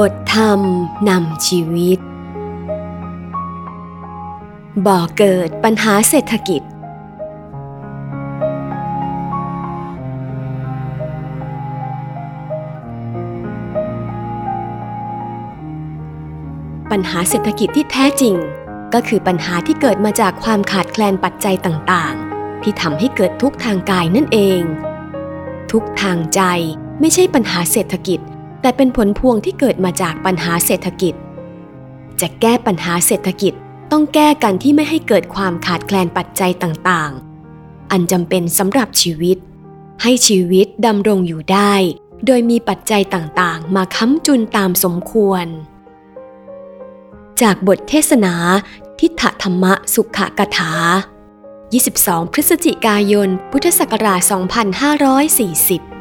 บทธรรมนำชีวิต บ่อเกิดปัญหาเศรษฐกิจ ปัญหาเศรษฐกิจที่แท้จริง ก็คือปัญหาที่เกิดมาจากความขาดแคลนปัจจัยต่างๆ ที่ทำให้เกิดทุกทางกายนั่นเอง ทุกทางใจไม่ใช่ปัญหาเศรษฐกิจ แต่เป็นผลพวงที่เกิดมาจากปัญหาเศรษฐกิจ จะแก้ปัญหาเศรษฐกิจต้องแก้กันที่ไม่ให้เกิดความขาดแคลนปัจจัยต่างๆ อันจำเป็นสำหรับชีวิต ให้ชีวิตดำรงอยู่ได้ โดยมีปัจจัยต่างๆ มาค้ำจุนตามสมควร จากบทเทศนา ทิฏฐธรรมะสุขกถา 22 พฤศจิกายน พุทธศักราช 2540